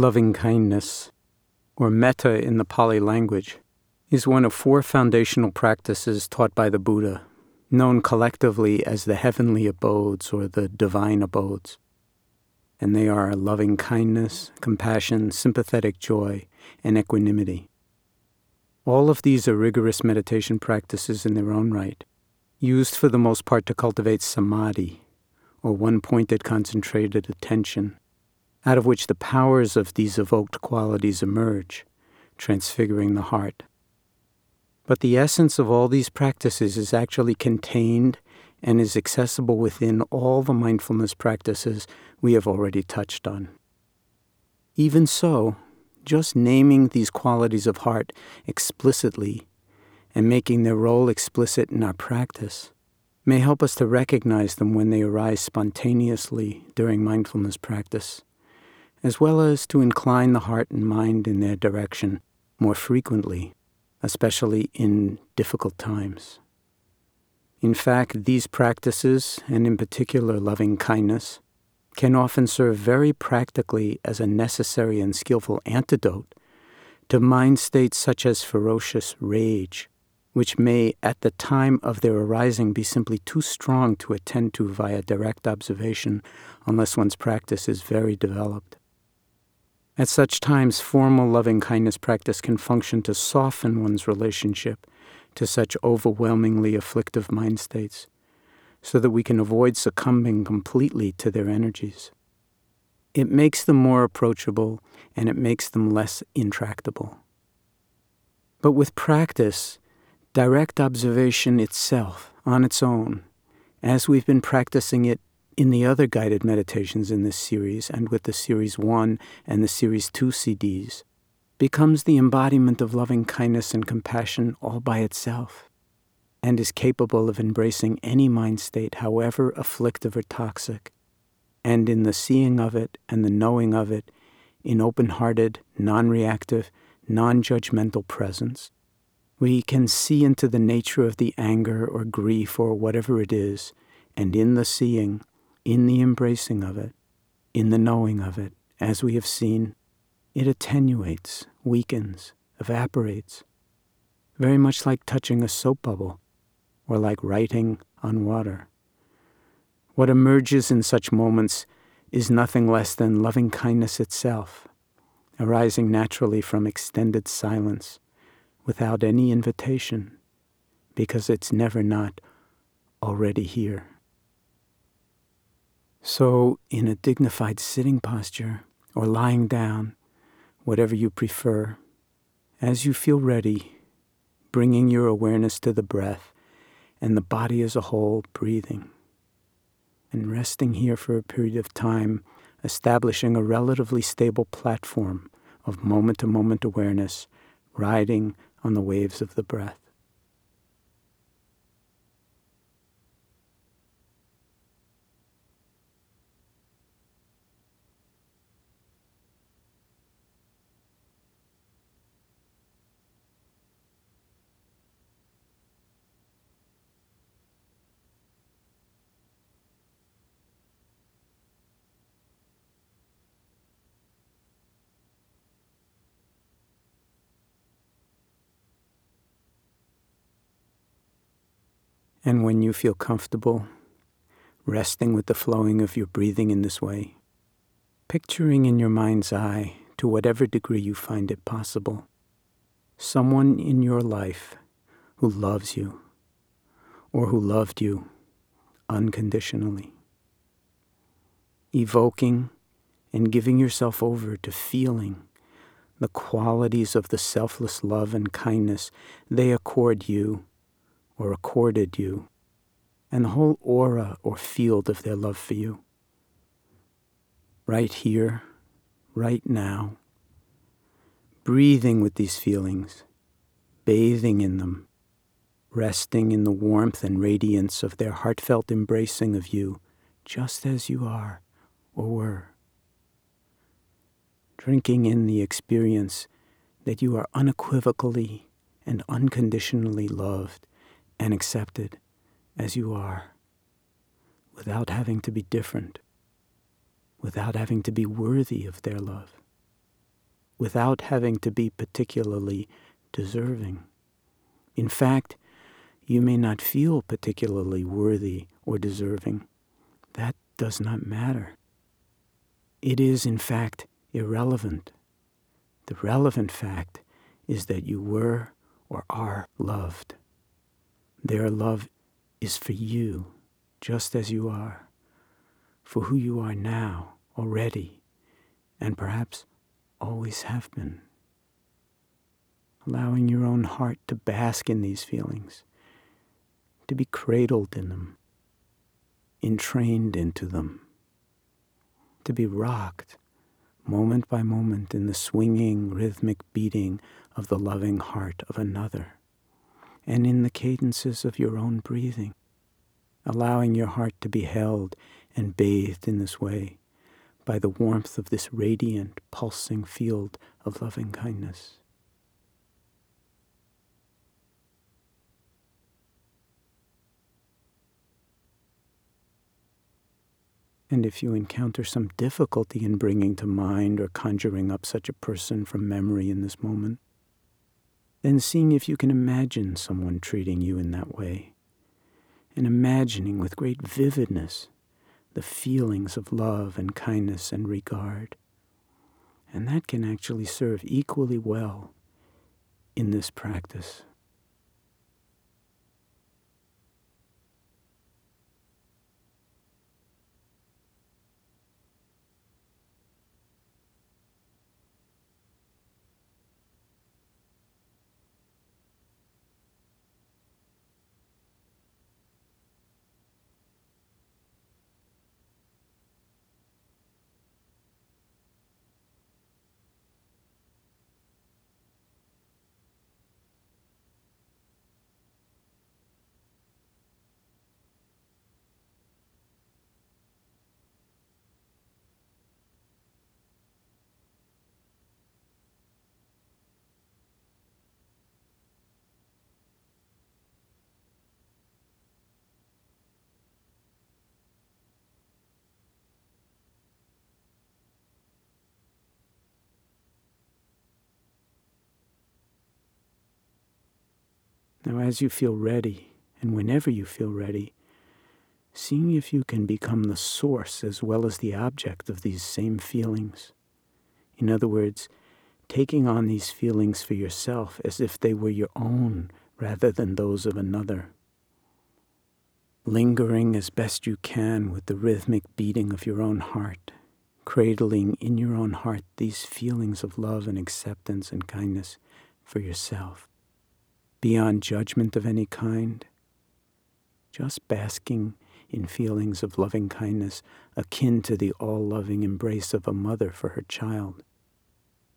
Loving kindness, or metta in the Pali language, is one of four foundational practices taught by the Buddha, known collectively as the heavenly abodes or the divine abodes. And they are loving kindness, compassion, sympathetic joy, and equanimity. All of these are rigorous meditation practices in their own right, used for the most part to cultivate samadhi, or one pointed concentrated attention, out of which the powers of these evoked qualities emerge, transfiguring the heart. But the essence of all these practices is actually contained and is accessible within all the mindfulness practices we have already touched on. Even so, just naming these qualities of heart explicitly and making their role explicit in our practice may help us to recognize them when they arise spontaneously during mindfulness practice, as well as to incline the heart and mind in their direction more frequently, especially in difficult times. In fact, these practices, and in particular loving kindness, can often serve very practically as a necessary and skillful antidote to mind states such as ferocious rage, which may at the time of their arising be simply too strong to attend to via direct observation unless one's practice is very developed. At such times, formal loving kindness practice can function to soften one's relationship to such overwhelmingly afflictive mind states so that we can avoid succumbing completely to their energies. It makes them more approachable and it makes them less intractable. But with practice, direct observation itself, on its own, as we've been practicing it in the other guided meditations in this series and with the Series 1 and the Series 2 CDs, becomes the embodiment of loving kindness and compassion all by itself and is capable of embracing any mind state, however afflictive or toxic, and in the seeing of it and the knowing of it, in open hearted, non reactive, non judgmental presence, we can see into the nature of the anger or grief or whatever it is, and in the seeing, in the embracing of it, in the knowing of it, as we have seen, it attenuates, weakens, evaporates, very much like touching a soap bubble or like writing on water. What emerges in such moments is nothing less than loving kindness itself, arising naturally from extended silence, without any invitation, because it's never not already here. So, in a dignified sitting posture or lying down, whatever you prefer, as you feel ready, bringing your awareness to the breath and the body as a whole breathing. And resting here for a period of time, establishing a relatively stable platform of moment to moment awareness, riding on the waves of the breath. And when you feel comfortable, resting with the flowing of your breathing in this way, picturing in your mind's eye, to whatever degree you find it possible, someone in your life who loves you or who loved you unconditionally. Evoking and giving yourself over to feeling the qualities of the selfless love and kindness they accord you or accorded you, and the whole aura or field of their love for you. Right here, right now, breathing with these feelings, bathing in them, resting in the warmth and radiance of their heartfelt embracing of you just as you are or were. Drinking in the experience that you are unequivocally and unconditionally loved and accepted as you are without having to be different, without having to be worthy of their love. without having to be particularly deserving. In fact, you may not feel particularly worthy or deserving. That does not matter. It is, in fact, irrelevant. The relevant fact is that you were or are loved. Their love is for you, just as you are, for who you are now, already, and perhaps always have been. Allowing your own heart to bask in these feelings, to be cradled in them, entrained into them, to be rocked moment by moment in the swinging rhythmic beating of the loving heart of another, and in the cadences of your own breathing, allowing your heart to be held and bathed in this way by the warmth of this radiant, pulsing field of loving kindness. And if you encounter some difficulty in bringing to mind or conjuring up such a person from memory in this moment, then seeing if you can imagine someone treating you in that way, and imagining with great vividness the feelings of love and kindness and regard. And that can actually serve equally well in this practice. Now, as you feel ready, and whenever you feel ready, seeing if you can become the source as well as the object of these same feelings. In other words, taking on these feelings for yourself as if they were your own rather than those of another. Lingering as best you can with the rhythmic beating of your own heart, cradling in your own heart these feelings of love and acceptance and kindness for yourself beyond judgment of any kind, just basking in feelings of loving kindness akin to the all loving embrace of a mother for her child,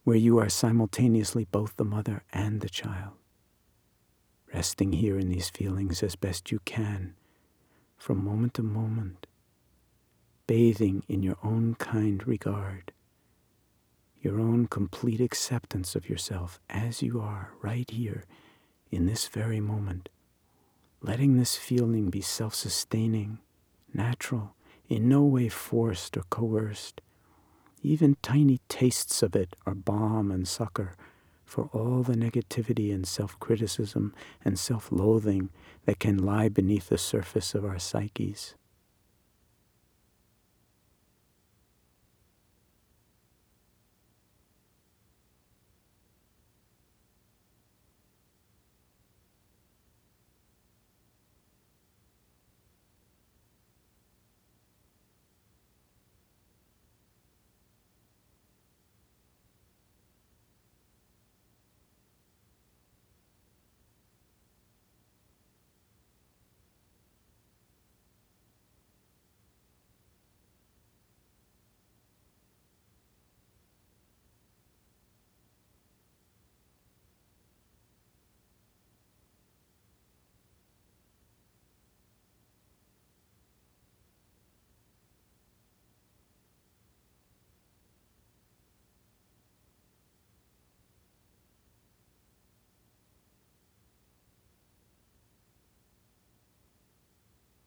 where you are simultaneously both the mother and the child. Resting here in these feelings as best you can, from moment to moment, bathing in your own kind regard, your own complete acceptance of yourself as you are right here in this very moment, letting this feeling be self sustaining, natural, in no way forced or coerced. Even tiny tastes of it are balm and succor for all the negativity and self criticism and self loathing that can lie beneath the surface of our psyches.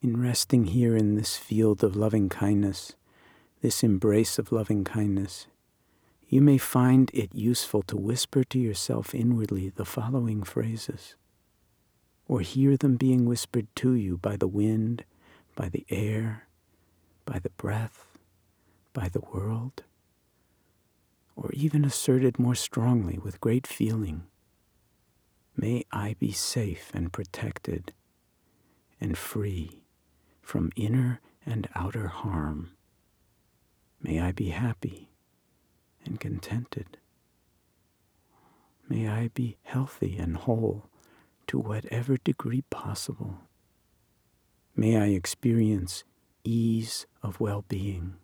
In resting here in this field of loving kindness, this embrace of loving kindness, you may find it useful to whisper to yourself inwardly the following phrases, or hear them being whispered to you by the wind, by the air, by the breath, by the world, or even asserted more strongly with great feeling. May I be safe and protected and free from inner and outer harm. May I be happy and contented. May I be healthy and whole to whatever degree possible. May I experience ease of well being.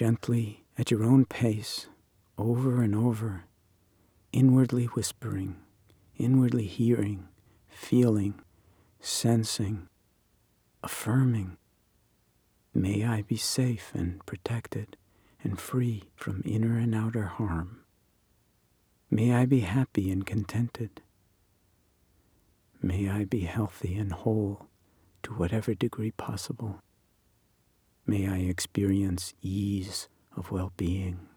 Gently at your own pace, over and over, inwardly whispering, inwardly hearing, feeling, sensing, affirming. May I be safe and protected and free from inner and outer harm. May I be happy and contented. May I be healthy and whole to whatever degree possible. May I experience ease of well being.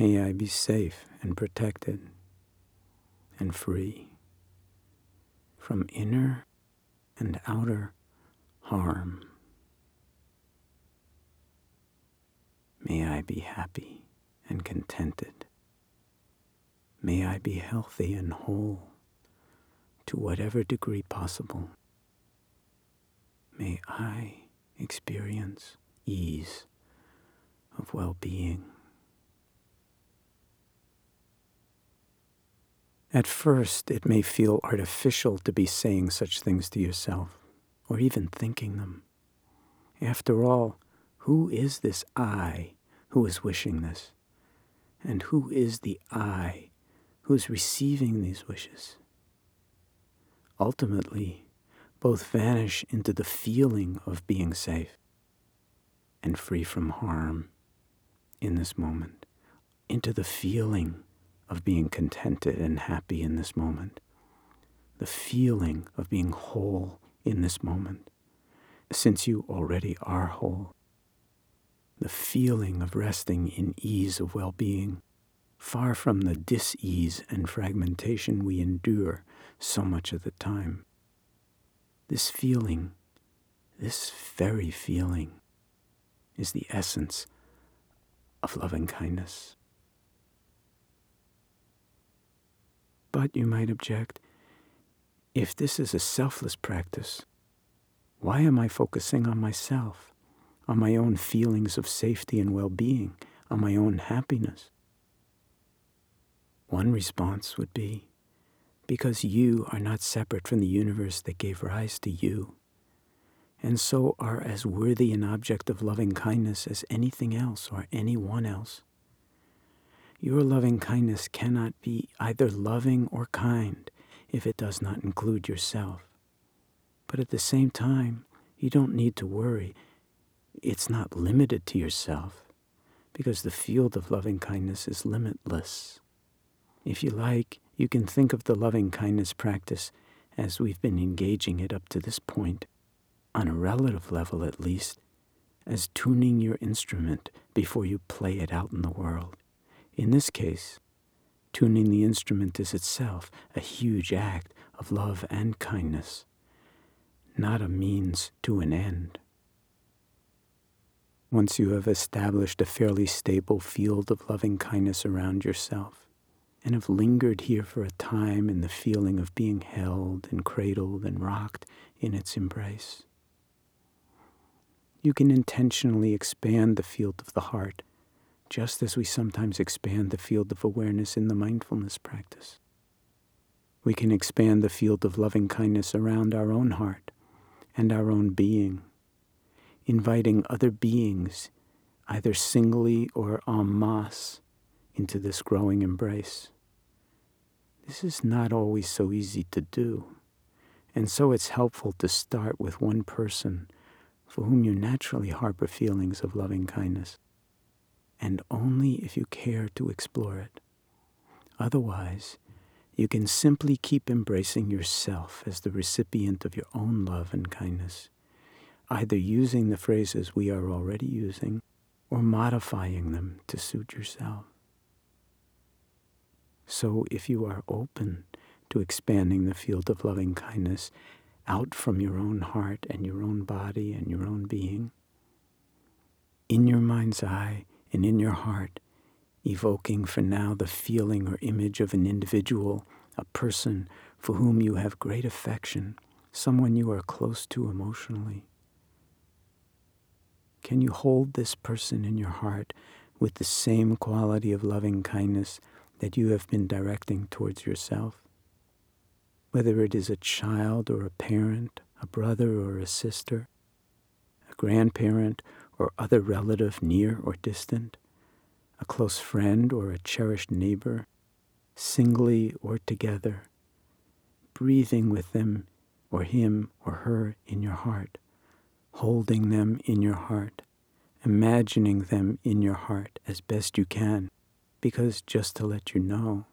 May I be safe and protected and free from inner and outer harm. May I be happy and contented. May I be healthy and whole to whatever degree possible. May I experience ease of well being. At first, it may feel artificial to be saying such things to yourself, or even thinking them. After all, who is this I who is wishing this? And who is the I who is receiving these wishes? Ultimately, both vanish into the feeling of being safe and free from harm in this moment, into the feeling of being contented and happy in this moment, the feeling of being whole in this moment, since you already are whole, the feeling of resting in ease of well being, far from the dis ease and fragmentation we endure so much of the time. This feeling, this very feeling, is the essence of loving kindness. But you might object, if this is a selfless practice, why am I focusing on myself, on my own feelings of safety and well being? on my own happiness? One response would be because you are not separate from the universe that gave rise to you, and so are as worthy an object of loving kindness as anything else or anyone else. Your loving kindness cannot be either loving or kind if it does not include yourself. But at the same time, you don't need to worry. It's not limited to yourself because the field of loving kindness is limitless. If you like, you can think of the loving kindness practice as we've been engaging it up to this point, on a relative level at least, as tuning your instrument before you play it out in the world. In this case, tuning the instrument is itself a huge act of love and kindness not a means to an end. Once you have established a fairly stable field of loving kindness around yourself, and have lingered here for a time in the feeling of being held and cradled and rocked in its embrace, you can intentionally expand the field of the heart, just as we sometimes expand the field of awareness in the mindfulness practice. We can expand the field of loving kindness around our own heart and our own being, inviting other beings, either singly or en masse, into this growing embrace. This is not always so easy to do, and so it's helpful to start with one person for whom you naturally harbor feelings of loving kindness, and only if you care to explore it. Otherwise, you can simply keep embracing yourself as the recipient of your own love and kindness, either using the phrases we are already using or modifying them to suit yourself. So, if you are open to expanding the field of loving kindness out from your own heart and your own body and your own being, in your mind's eye and in your heart, evoking for now the feeling or image of an individual, a person for whom you have great affection, someone you are close to emotionally. Can you hold this person in your heart with the same quality of loving kindness that you have been directing towards yourself? Whether it is a child or a parent, a brother or a sister, a grandparent or other relative near or distant, a close friend or a cherished neighbor, singly or together, breathing with them or him or her in your heart, holding them in your heart, imagining them in your heart as best you can, because just to let you know,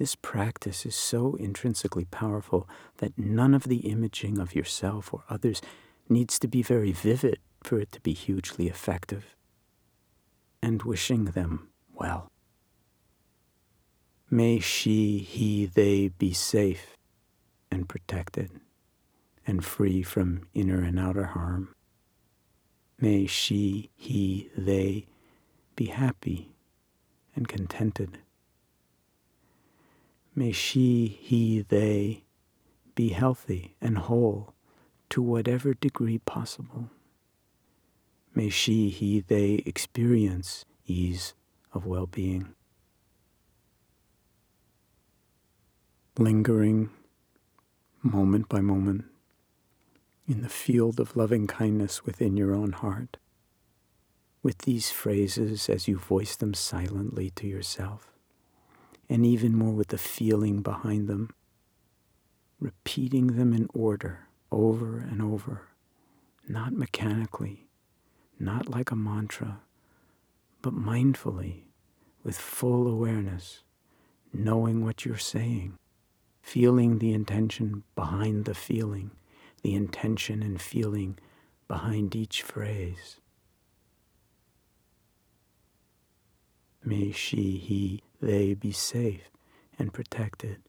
this practice is so intrinsically powerful that none of the imaging of yourself or others needs to be very vivid for it to be hugely effective and wishing them well. May she, he, they be safe and protected and free from inner and outer harm. May she, he, they be happy and contented. May she, he, they be healthy and whole to whatever degree possible. May she, he, they experience ease of well being. Lingering moment by moment in the field of loving kindness within your own heart, with these phrases as you voice them silently to yourself, and even more with the feeling behind them, repeating them in order over and over, not mechanically not like a mantra, but mindfully, with full awareness, knowing what you're saying, feeling the intention behind the feeling, the intention and feeling behind each phrase. May she, he, they be safe and protected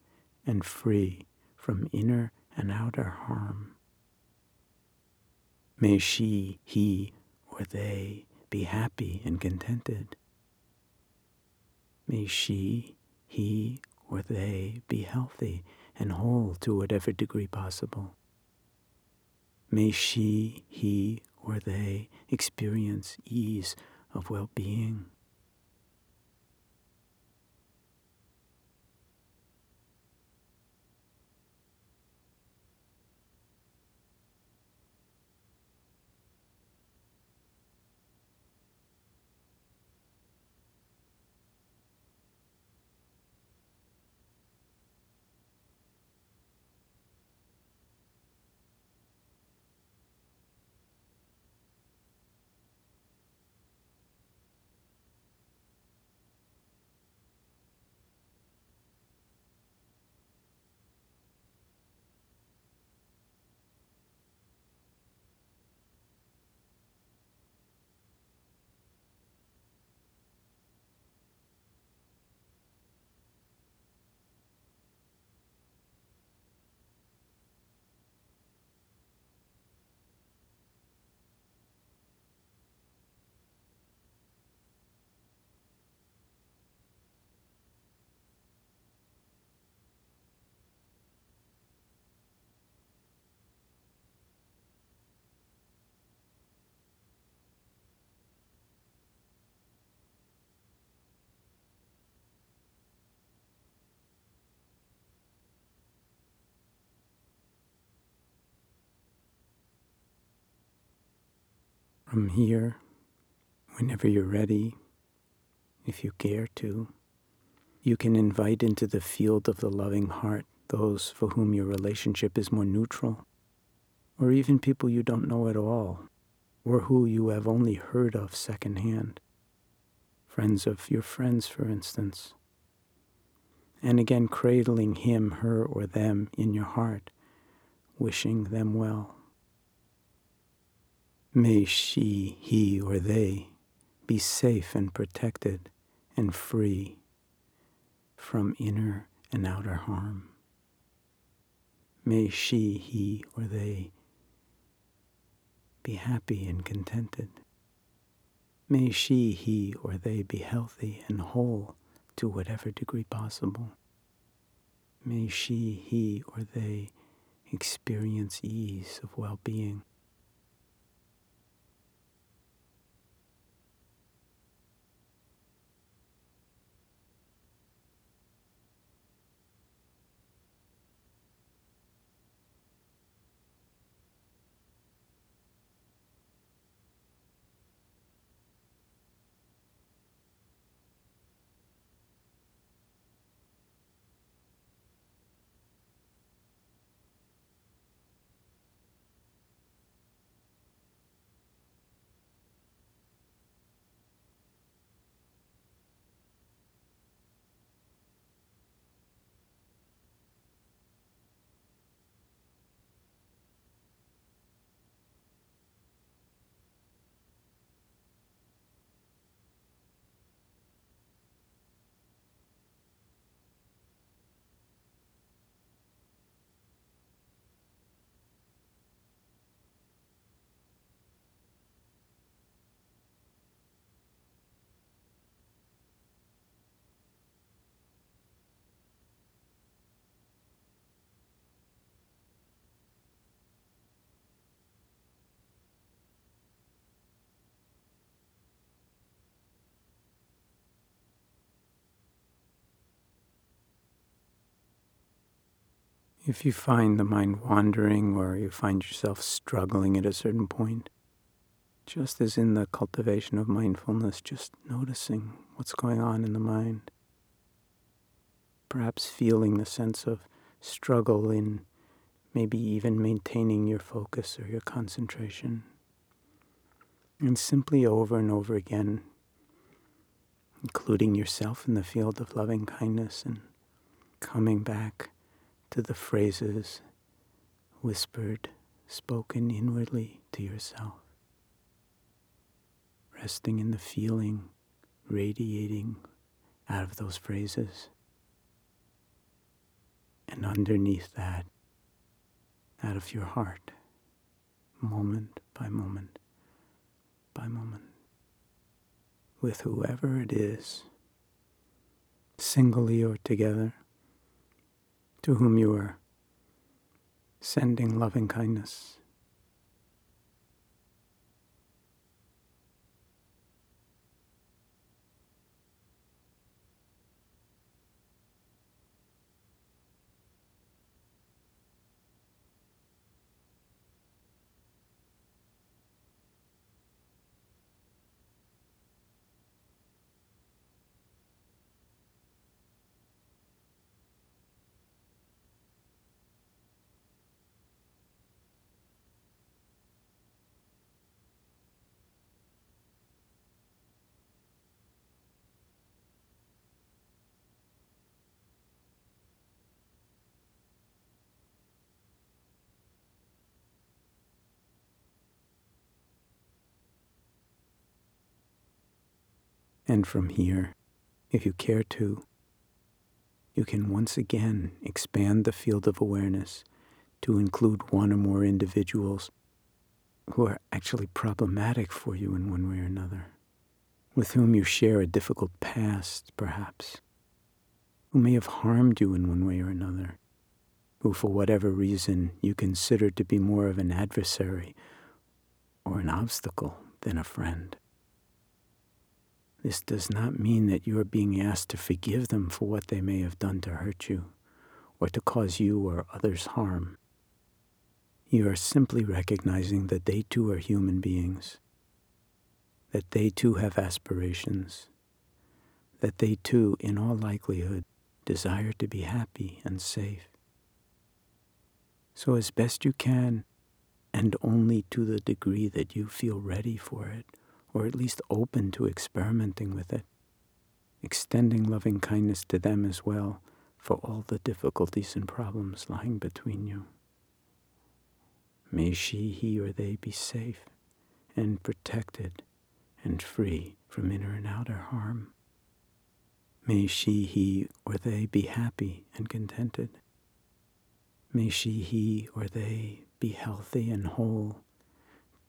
and free from inner and outer harm. May she, he, or they be happy and contented. May she, he, or they be healthy and whole to whatever degree possible. May she, he, or they experience ease of well being. From here, whenever you're ready, if you care to, you can invite into the field of the loving heart those for whom your relationship is more neutral, or even people you don't know at all, or who you have only heard of secondhand. Friends of your friends, for instance. And again, cradling him, her, or them in your heart, wishing them well. May she, he, or they be safe and protected and free from inner and outer harm. May she, he, or they be happy and contented. May she, he, or they be healthy and whole to whatever degree possible. May she, he, or they experience ease of well being. If you find the mind wandering or you find yourself struggling at a certain point, just as in the cultivation of mindfulness, just noticing what's going on in the mind. Perhaps feeling the sense of struggle in maybe even maintaining your focus or your concentration. And simply over and over again, including yourself in the field of loving kindness and coming back to the phrases whispered, spoken inwardly to yourself, resting in the feeling radiating out of those phrases. And underneath that, out of your heart, moment by moment by moment, with whoever it is, singly or together to whom you are sending loving kindness. And from here, if you care to, you can once again expand the field of awareness to include one or more individuals who are actually problematic for you in one way or another, with whom you share a difficult past, perhaps, who may have harmed you in one way or another, who, for whatever reason, you consider to be more of an adversary or an obstacle than a friend. This does not mean that you are being asked to forgive them for what they may have done to hurt you or to cause you or others harm. You are simply recognizing that they too are human beings that they too have aspirations, that they too, in all likelihood, desire to be happy and safe. So, as best you can, and only to the degree that you feel ready for it, or at least open to experimenting with it, extending loving kindness to them as well for all the difficulties and problems lying between you. May she, he, or they be safe and protected and free from inner and outer harm. May she, he, or they be happy and contented. May she, he, or they be healthy and whole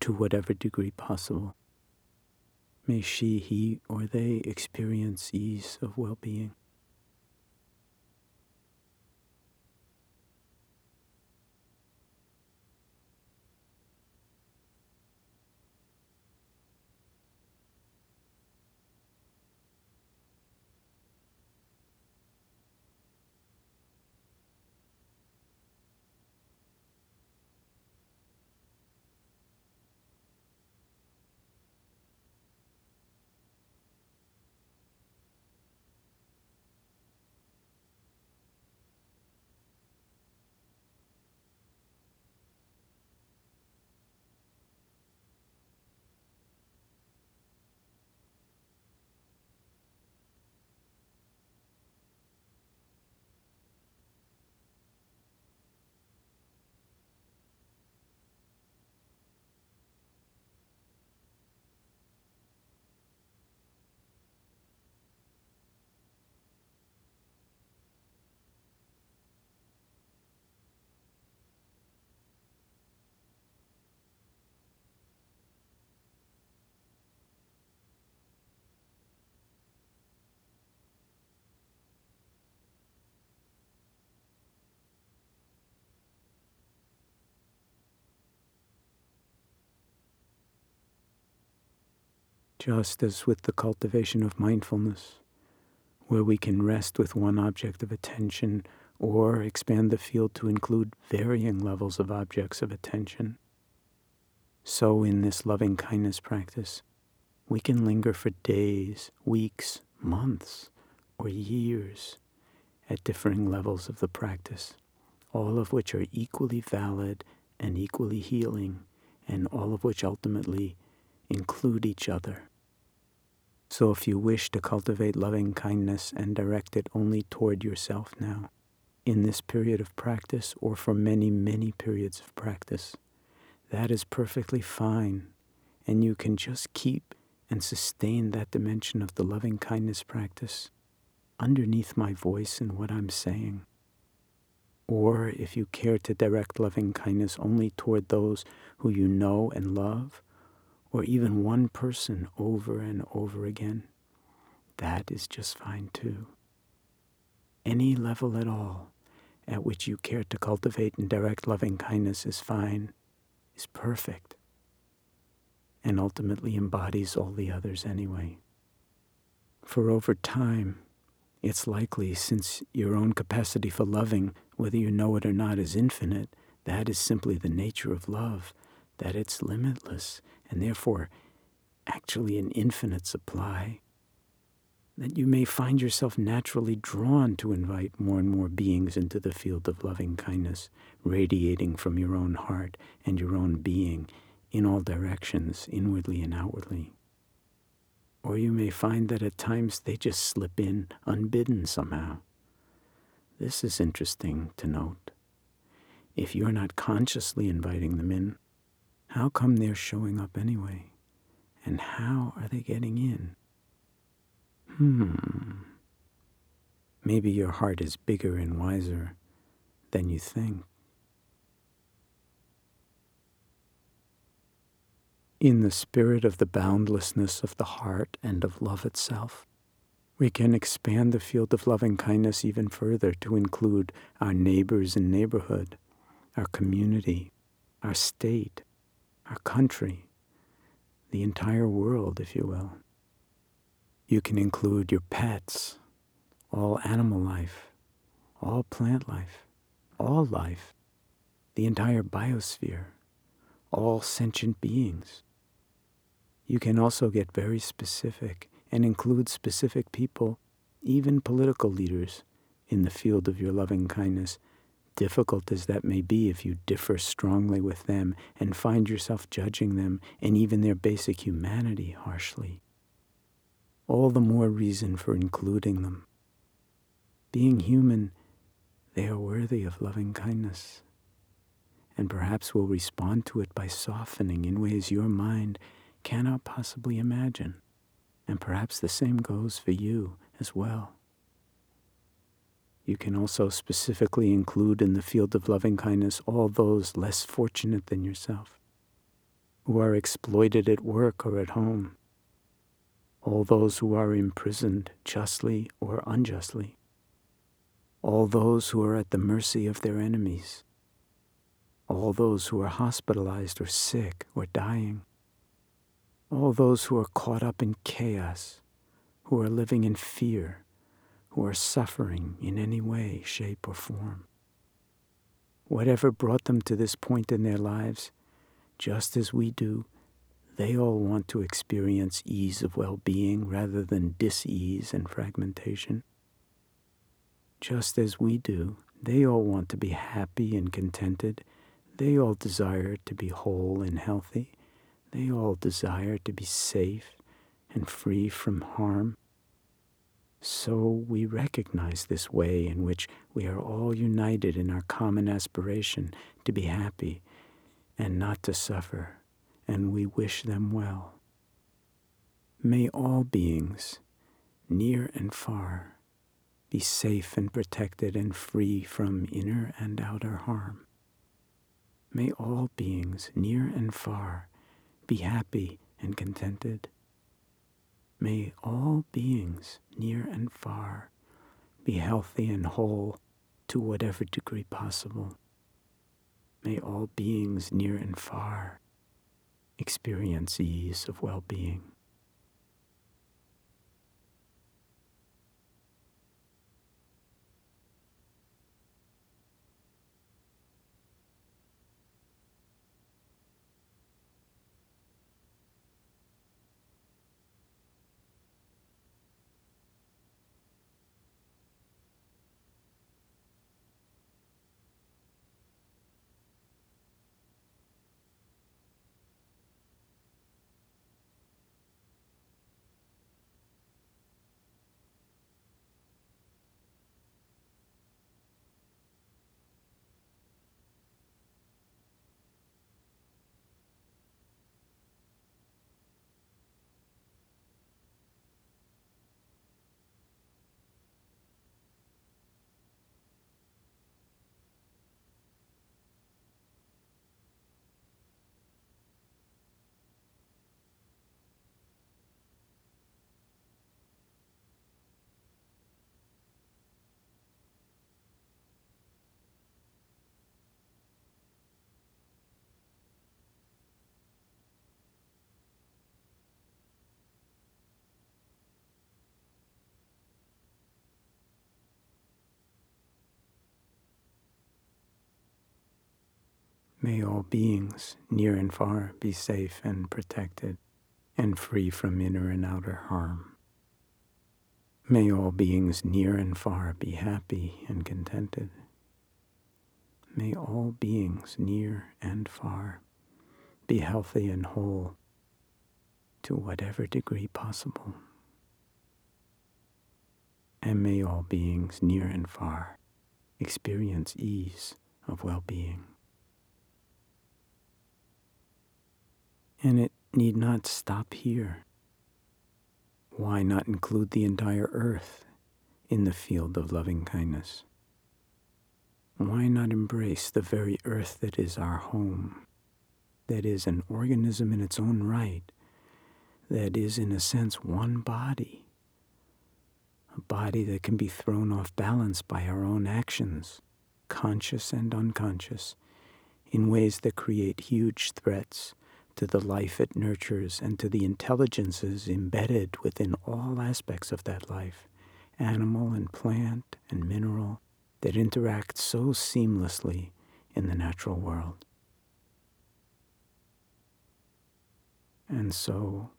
to whatever degree possible. May she, he, or they experience ease of well being. Just as with the cultivation of mindfulness, where we can rest with one object of attention or expand the field to include varying levels of objects of attention. So, in this loving kindness practice, we can linger for days, weeks, months, or years at differing levels of the practice, all of which are equally valid and equally healing, and all of which ultimately include each other. So if you wish to cultivate loving kindness and direct it only toward yourself now, in this period of practice or for many, many periods of practice, that is perfectly fine. And you can just keep and sustain that dimension of the loving kindness practice underneath my voice and what I'm saying. Or if you care to direct loving kindness only toward those who you know and love, or even one person over and over again, that is just fine too. Any level at all at which you care to cultivate and direct loving kindness is fine, is perfect, and ultimately embodies all the others anyway. For over time, it's likely, since your own capacity for loving, whether you know it or not, is infinite, that is simply the nature of love, that it's limitless and therefore actually an infinite supply, that you may find yourself naturally drawn to invite more and more beings into the field of loving kindness, radiating from your own heart and your own being in all directions, inwardly and outwardly. Or you may find that at times they just slip in unbidden somehow. This is interesting to note. If you're not consciously inviting them in, how come they're showing up anyway? And how are they getting in? Hmm. Maybe your heart is bigger and wiser than you think. In the spirit of the boundlessness of the heart and of love itself, we can expand the field of loving kindness even further to include our neighbors and neighborhood, our community, our state, our country, the entire world, if you will. You can include your pets, all animal life, all plant life, all life, the entire biosphere, all sentient beings. You can also get very specific and include specific people, even political leaders, in the field of your loving kindness, difficult as that may be if you differ strongly with them and find yourself judging them and even their basic humanity harshly. All the more reason for including them. Being human, they are worthy of loving kindness, and perhaps will respond to it by softening in ways your mind cannot possibly imagine. And perhaps the same goes for you as well. You can also specifically include in the field of loving kindness all those less fortunate than yourself, who are exploited at work or at home, all those who are imprisoned justly or unjustly, all those who are at the mercy of their enemies, all those who are hospitalized or sick or dying, all those who are caught up in chaos, who are living in fear, who are suffering in any way, shape, or form. Whatever brought them to this point in their lives, just as we do, they all want to experience ease of well being rather than dis ease and fragmentation. Just as we do, they all want to be happy and contented. They all desire to be whole and healthy. They all desire to be safe and free from harm. So we recognize this way in which we are all united in our common aspiration to be happy and not to suffer, and we wish them well. May all beings, near and far, be safe and protected and free from inner and outer harm. May all beings, near and far, be happy and contented. May all beings, near and far, be healthy and whole to whatever degree possible. May all beings, near and far, experience ease of well being. May all beings, near and far, be safe and protected and free from inner and outer harm. May all beings near and far be happy and contented. May all beings near and far be healthy and whole to whatever degree possible. And may all beings near and far experience ease of well being. And it need not stop here. Why not include the entire earth in the field of loving kindness? Why not embrace the very earth that is our home, that is an organism in its own right, that is, in a sense, one body, a body that can be thrown off balance by our own actions, conscious and unconscious, in ways that create huge threats to the life it nurtures and to the intelligences embedded within all aspects of that life, animal and plant and mineral, that interact so seamlessly in the natural world. And so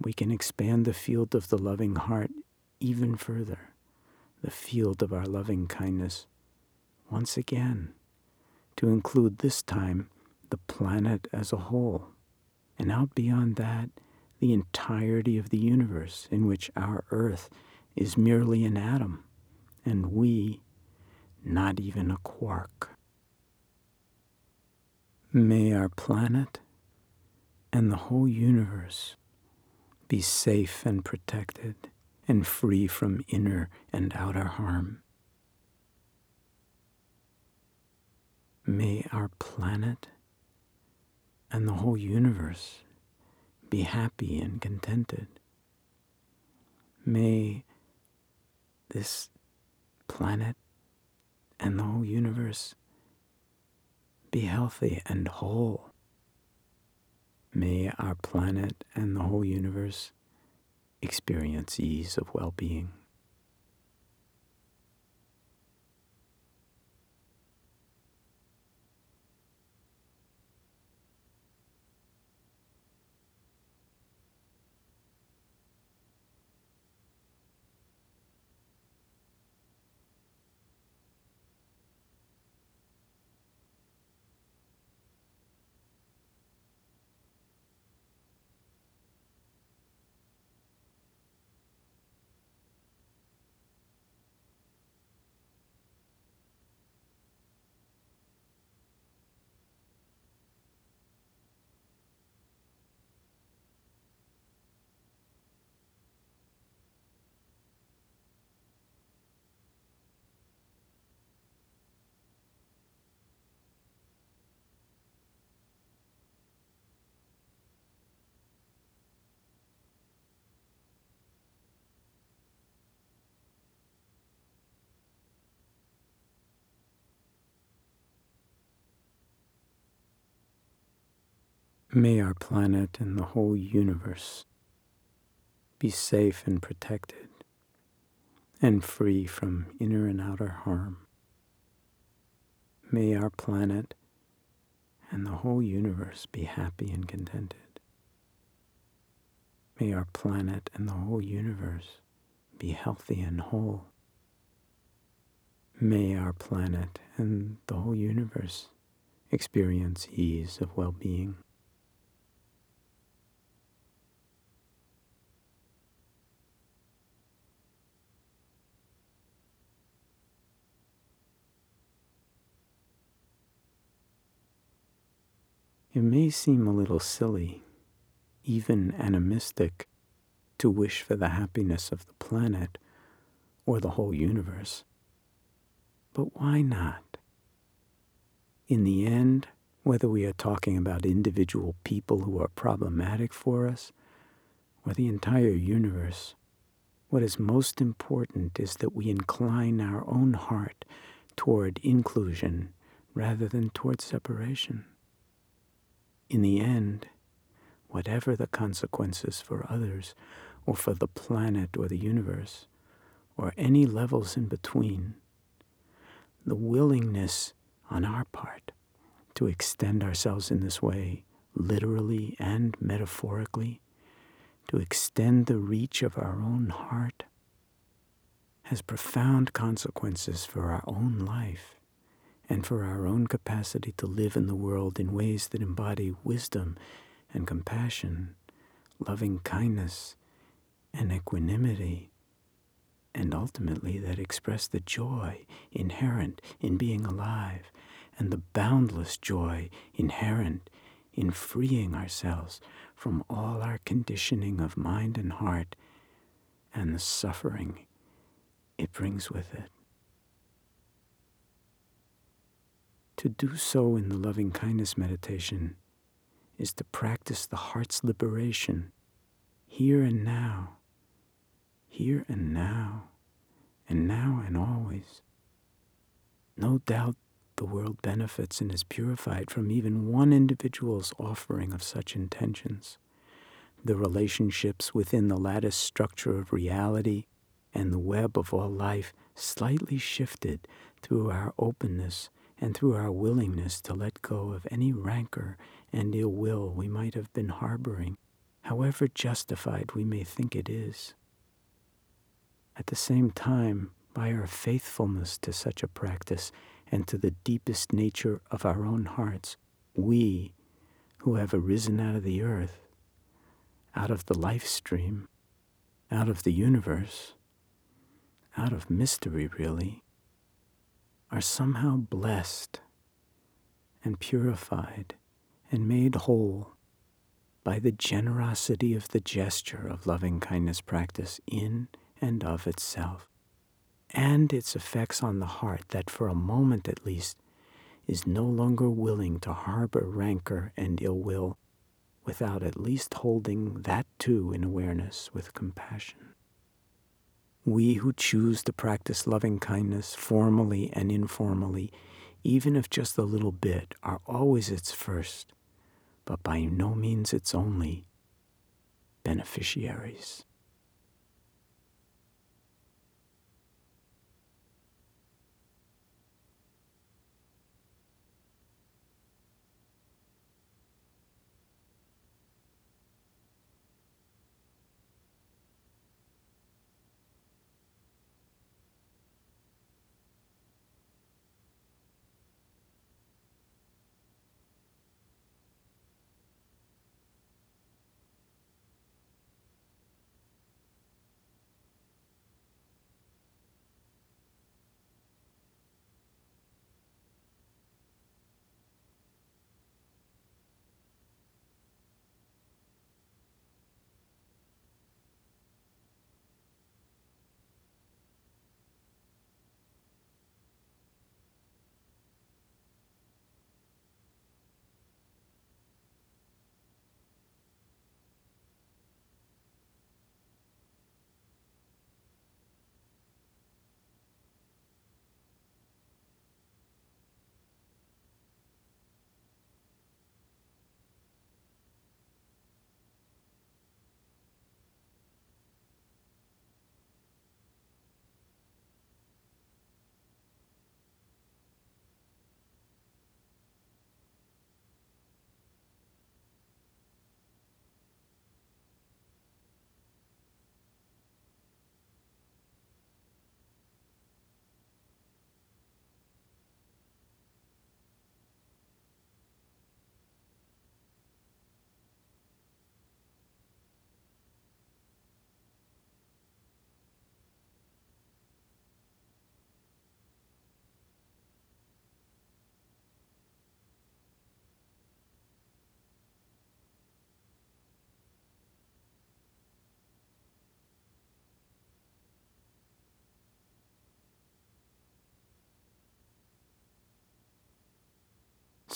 we can expand the field of the loving heart even further, the field of our loving kindness, once again, to include this time the planet as a whole, and out beyond that, the entirety of the universe in which our earth is merely an atom, and we not even a quark. May our planet and the whole universe be safe and protected and free from inner and outer harm. May our planet and the whole universe be happy and contented. May this planet and the whole universe be healthy and whole. May our planet and the whole universe experience ease of well being. May our planet and the whole universe be safe and protected and free from inner and outer harm. May our planet and the whole universe be happy and contented. May our planet and the whole universe be healthy and whole. May our planet and the whole universe experience ease of well being. It may seem a little silly, even animistic, to wish for the happiness of the planet or the whole universe. But why not? In the end, whether we are talking about individual people who are problematic for us or the entire universe, what is most important is that we incline our own heart toward inclusion rather than toward separation. In the end, whatever the consequences for others, or for the planet or the universe, or any levels in between, the willingness on our part to extend ourselves in this way, literally and metaphorically, to extend the reach of our own heart, has profound consequences for our own life and for our own capacity to live in the world in ways that embody wisdom and compassion, loving kindness and equanimity, and ultimately that express the joy inherent in being alive and the boundless joy inherent in freeing ourselves from all our conditioning of mind and heart and the suffering it brings with it. To do so in the loving kindness meditation is to practice the heart's liberation here and now, here and now, and now and always. No doubt the world benefits and is purified from even one individual's offering of such intentions. The relationships within the lattice structure of reality and the web of all life slightly shifted through our openness and through our willingness to let go of any rancor and ill will we might have been harboring, however justified we may think it is. At the same time, by our faithfulness to such a practice and to the deepest nature of our own hearts, we, who have arisen out of the earth, out of the life stream, out of the universe, out of mystery, really, are somehow blessed and purified and made whole by the generosity of the gesture of loving kindness practice in and of itself, and its effects on the heart that for a moment at least is no longer willing to harbor rancor and ill will without at least holding that too in awareness with compassion. We who choose to practice loving kindness formally and informally, even if just a little bit, are always its first, but by no means its only beneficiaries.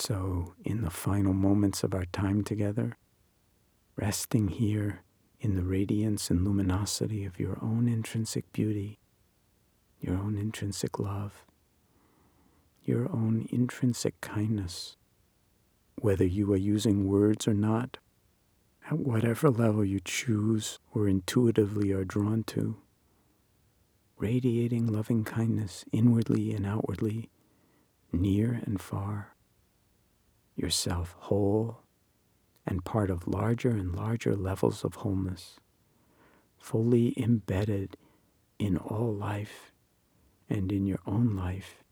So, in the final moments of our time together, resting here in the radiance and luminosity of your own intrinsic beauty, your own intrinsic love, your own intrinsic kindness, whether you are using words or not, at whatever level you choose or intuitively are drawn to, radiating loving kindness inwardly and outwardly, near and far yourself whole and part of larger and larger levels of wholeness, fully embedded in all life and in your own life.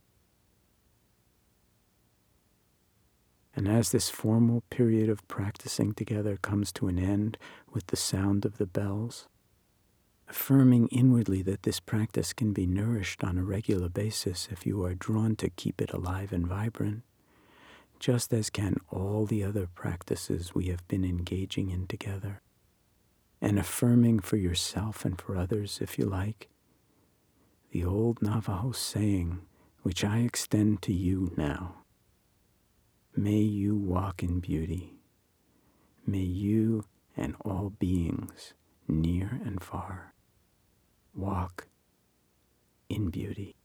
And as this formal period of practicing together comes to an end with the sound of the bells, affirming inwardly that this practice can be nourished on a regular basis if you are drawn to keep it alive and vibrant, just as can all the other practices we have been engaging in together, and affirming for yourself and for others, if you like, the old Navajo saying, which I extend to you now. May you walk in beauty. May you and all beings, near and far, walk in beauty.